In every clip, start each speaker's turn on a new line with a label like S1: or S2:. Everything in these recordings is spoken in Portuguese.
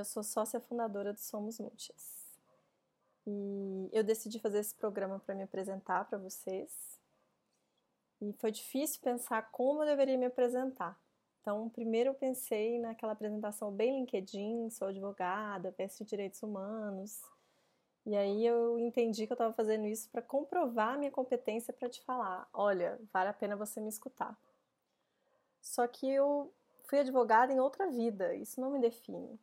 S1: eu sou sócia fundadora do Somos Múltias. E eu decidi fazer esse programa para me apresentar para vocês. E foi difícil pensar como eu deveria me apresentar. Então, primeiro eu pensei naquela apresentação bem LinkedIn, sou advogada, peço direitos humanos. E aí eu entendi que eu estava fazendo isso para comprovar minha competência para te falar, olha, vale a pena você me escutar. Só que eu fui advogada em outra vida, isso não me define.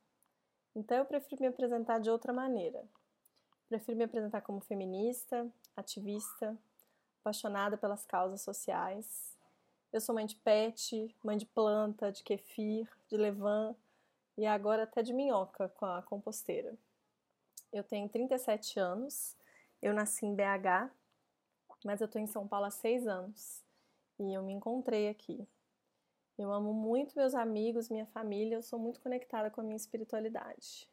S1: Então eu prefiro me apresentar de outra maneira. Prefiro me apresentar como feminista, ativista, apaixonada pelas causas sociais. Eu sou mãe de pet, mãe de planta, de kefir, de levan e agora até de minhoca com a composteira. Eu tenho 37 anos, eu nasci em BH, mas eu estou em São Paulo há seis anos e eu me encontrei aqui. Eu amo muito meus amigos, minha família, eu sou muito conectada com a minha espiritualidade.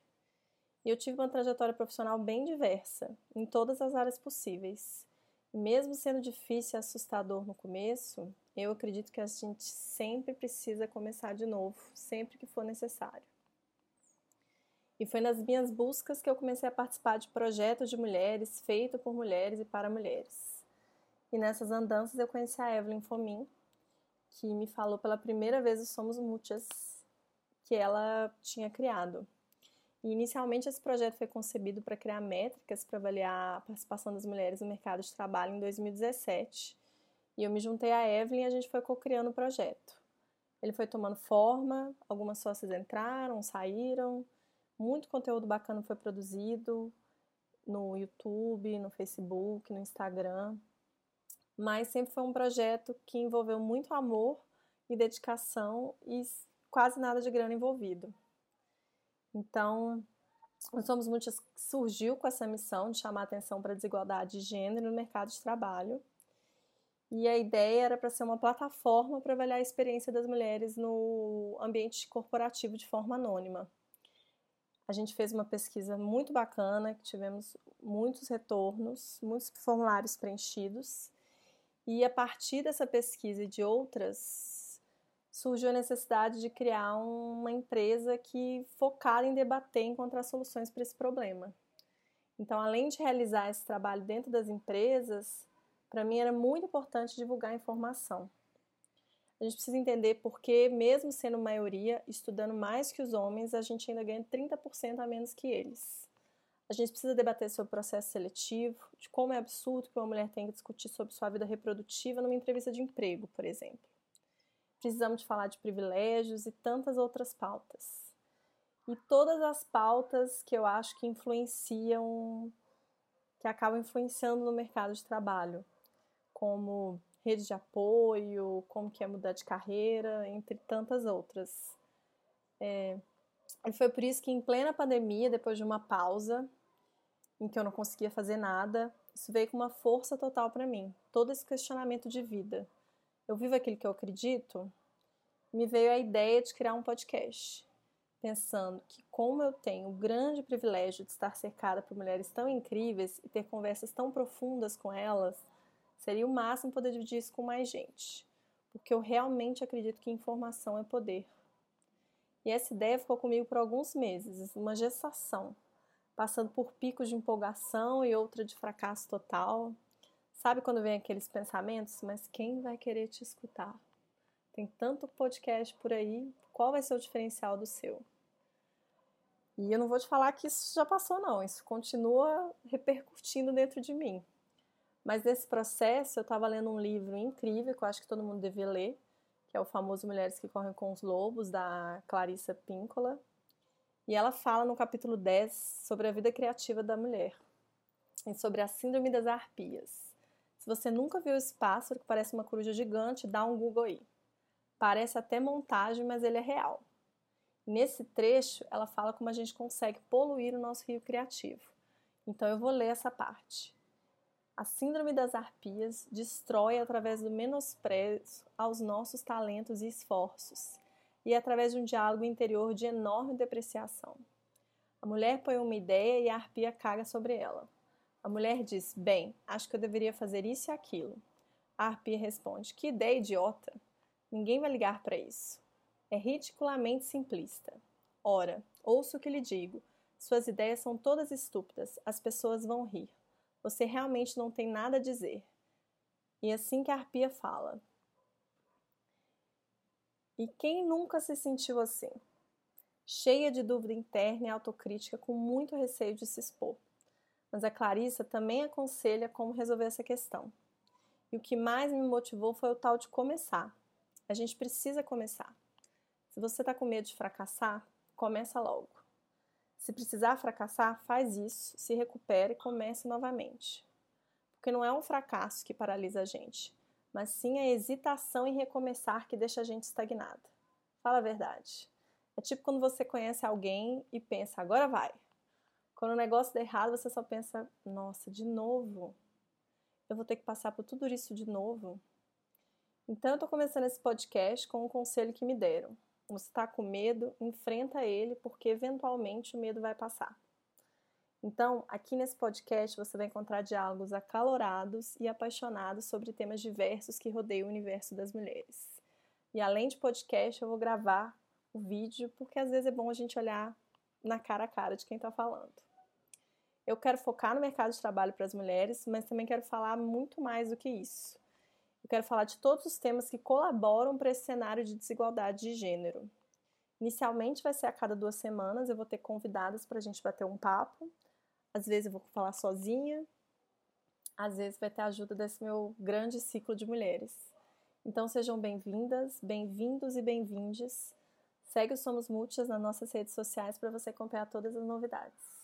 S1: E eu tive uma trajetória profissional bem diversa, em todas as áreas possíveis. Mesmo sendo difícil e assustador no começo, eu acredito que a gente sempre precisa começar de novo, sempre que for necessário. E foi nas minhas buscas que eu comecei a participar de projetos de mulheres, feito por mulheres e para mulheres. E nessas andanças eu conheci a Evelyn Fomin, que me falou pela primeira vez o Somos Mútias, que ela tinha criado. E inicialmente esse projeto foi concebido para criar métricas para avaliar a participação das mulheres no mercado de trabalho em 2017. E eu me juntei a Evelyn e a gente foi co-criando o projeto. Ele foi tomando forma, algumas sócias entraram, saíram, muito conteúdo bacana foi produzido no YouTube, no Facebook, no Instagram. Mas sempre foi um projeto que envolveu muito amor e dedicação e quase nada de grana envolvido. Então, nós somos muitas surgiu com essa missão de chamar atenção para a desigualdade de gênero no mercado de trabalho. E a ideia era para ser uma plataforma para avaliar a experiência das mulheres no ambiente corporativo de forma anônima. A gente fez uma pesquisa muito bacana, que tivemos muitos retornos, muitos formulários preenchidos. E a partir dessa pesquisa e de outras, surgiu a necessidade de criar uma empresa que focada em debater e encontrar soluções para esse problema. Então, além de realizar esse trabalho dentro das empresas, para mim era muito importante divulgar informação. A gente precisa entender porque, mesmo sendo maioria, estudando mais que os homens, a gente ainda ganha 30% a menos que eles. A gente precisa debater sobre o processo seletivo, de como é absurdo que uma mulher tenha que discutir sobre sua vida reprodutiva numa entrevista de emprego, por exemplo. Precisamos de falar de privilégios e tantas outras pautas. E todas as pautas que eu acho que influenciam, que acabam influenciando no mercado de trabalho, como rede de apoio, como que é mudar de carreira, entre tantas outras. É, e foi por isso que em plena pandemia, depois de uma pausa, em que eu não conseguia fazer nada, isso veio com uma força total para mim. Todo esse questionamento de vida. Eu vivo aquilo que eu acredito? Me veio a ideia de criar um podcast, pensando que como eu tenho o grande privilégio de estar cercada por mulheres tão incríveis e ter conversas tão profundas com elas, Seria o máximo poder dividir isso com mais gente, porque eu realmente acredito que informação é poder. E essa ideia ficou comigo por alguns meses, uma gestação, passando por picos de empolgação e outra de fracasso total. Sabe quando vem aqueles pensamentos, mas quem vai querer te escutar? Tem tanto podcast por aí, qual vai ser o diferencial do seu? E eu não vou te falar que isso já passou, não, isso continua repercutindo dentro de mim. Mas nesse processo eu estava lendo um livro incrível que eu acho que todo mundo devia ler, que é o famoso Mulheres que Correm com os Lobos, da Clarissa Píncola. E ela fala no capítulo 10 sobre a vida criativa da mulher e sobre a síndrome das arpias. Se você nunca viu esse pássaro que parece uma coruja gigante, dá um Google aí. Parece até montagem, mas ele é real. Nesse trecho, ela fala como a gente consegue poluir o nosso rio criativo. Então eu vou ler essa parte. A síndrome das arpias destrói através do menosprezo aos nossos talentos e esforços, e através de um diálogo interior de enorme depreciação. A mulher põe uma ideia e a arpia caga sobre ela. A mulher diz: Bem, acho que eu deveria fazer isso e aquilo. A arpia responde: Que ideia idiota! Ninguém vai ligar para isso. É ridiculamente simplista. Ora, Ouça o que lhe digo. Suas ideias são todas estúpidas. As pessoas vão rir. Você realmente não tem nada a dizer. E assim que a arpia fala. E quem nunca se sentiu assim? Cheia de dúvida interna e autocrítica, com muito receio de se expor. Mas a Clarissa também aconselha como resolver essa questão. E o que mais me motivou foi o tal de começar. A gente precisa começar. Se você está com medo de fracassar, começa logo. Se precisar fracassar, faz isso, se recupere e comece novamente. Porque não é um fracasso que paralisa a gente, mas sim a hesitação em recomeçar que deixa a gente estagnada. Fala a verdade. É tipo quando você conhece alguém e pensa, agora vai. Quando o negócio dá errado, você só pensa, nossa, de novo? Eu vou ter que passar por tudo isso de novo? Então, eu estou começando esse podcast com um conselho que me deram. Você está com medo, enfrenta ele, porque eventualmente o medo vai passar. Então, aqui nesse podcast você vai encontrar diálogos acalorados e apaixonados sobre temas diversos que rodeiam o universo das mulheres. E além de podcast, eu vou gravar o vídeo, porque às vezes é bom a gente olhar na cara a cara de quem está falando. Eu quero focar no mercado de trabalho para as mulheres, mas também quero falar muito mais do que isso. Eu quero falar de todos os temas que colaboram para esse cenário de desigualdade de gênero. Inicialmente vai ser a cada duas semanas, eu vou ter convidadas para a gente bater um papo às vezes eu vou falar sozinha, às vezes vai ter a ajuda desse meu grande ciclo de mulheres. Então sejam bem-vindas, bem-vindos e bem-vindes. Segue o Somos Múltiplas nas nossas redes sociais para você acompanhar todas as novidades.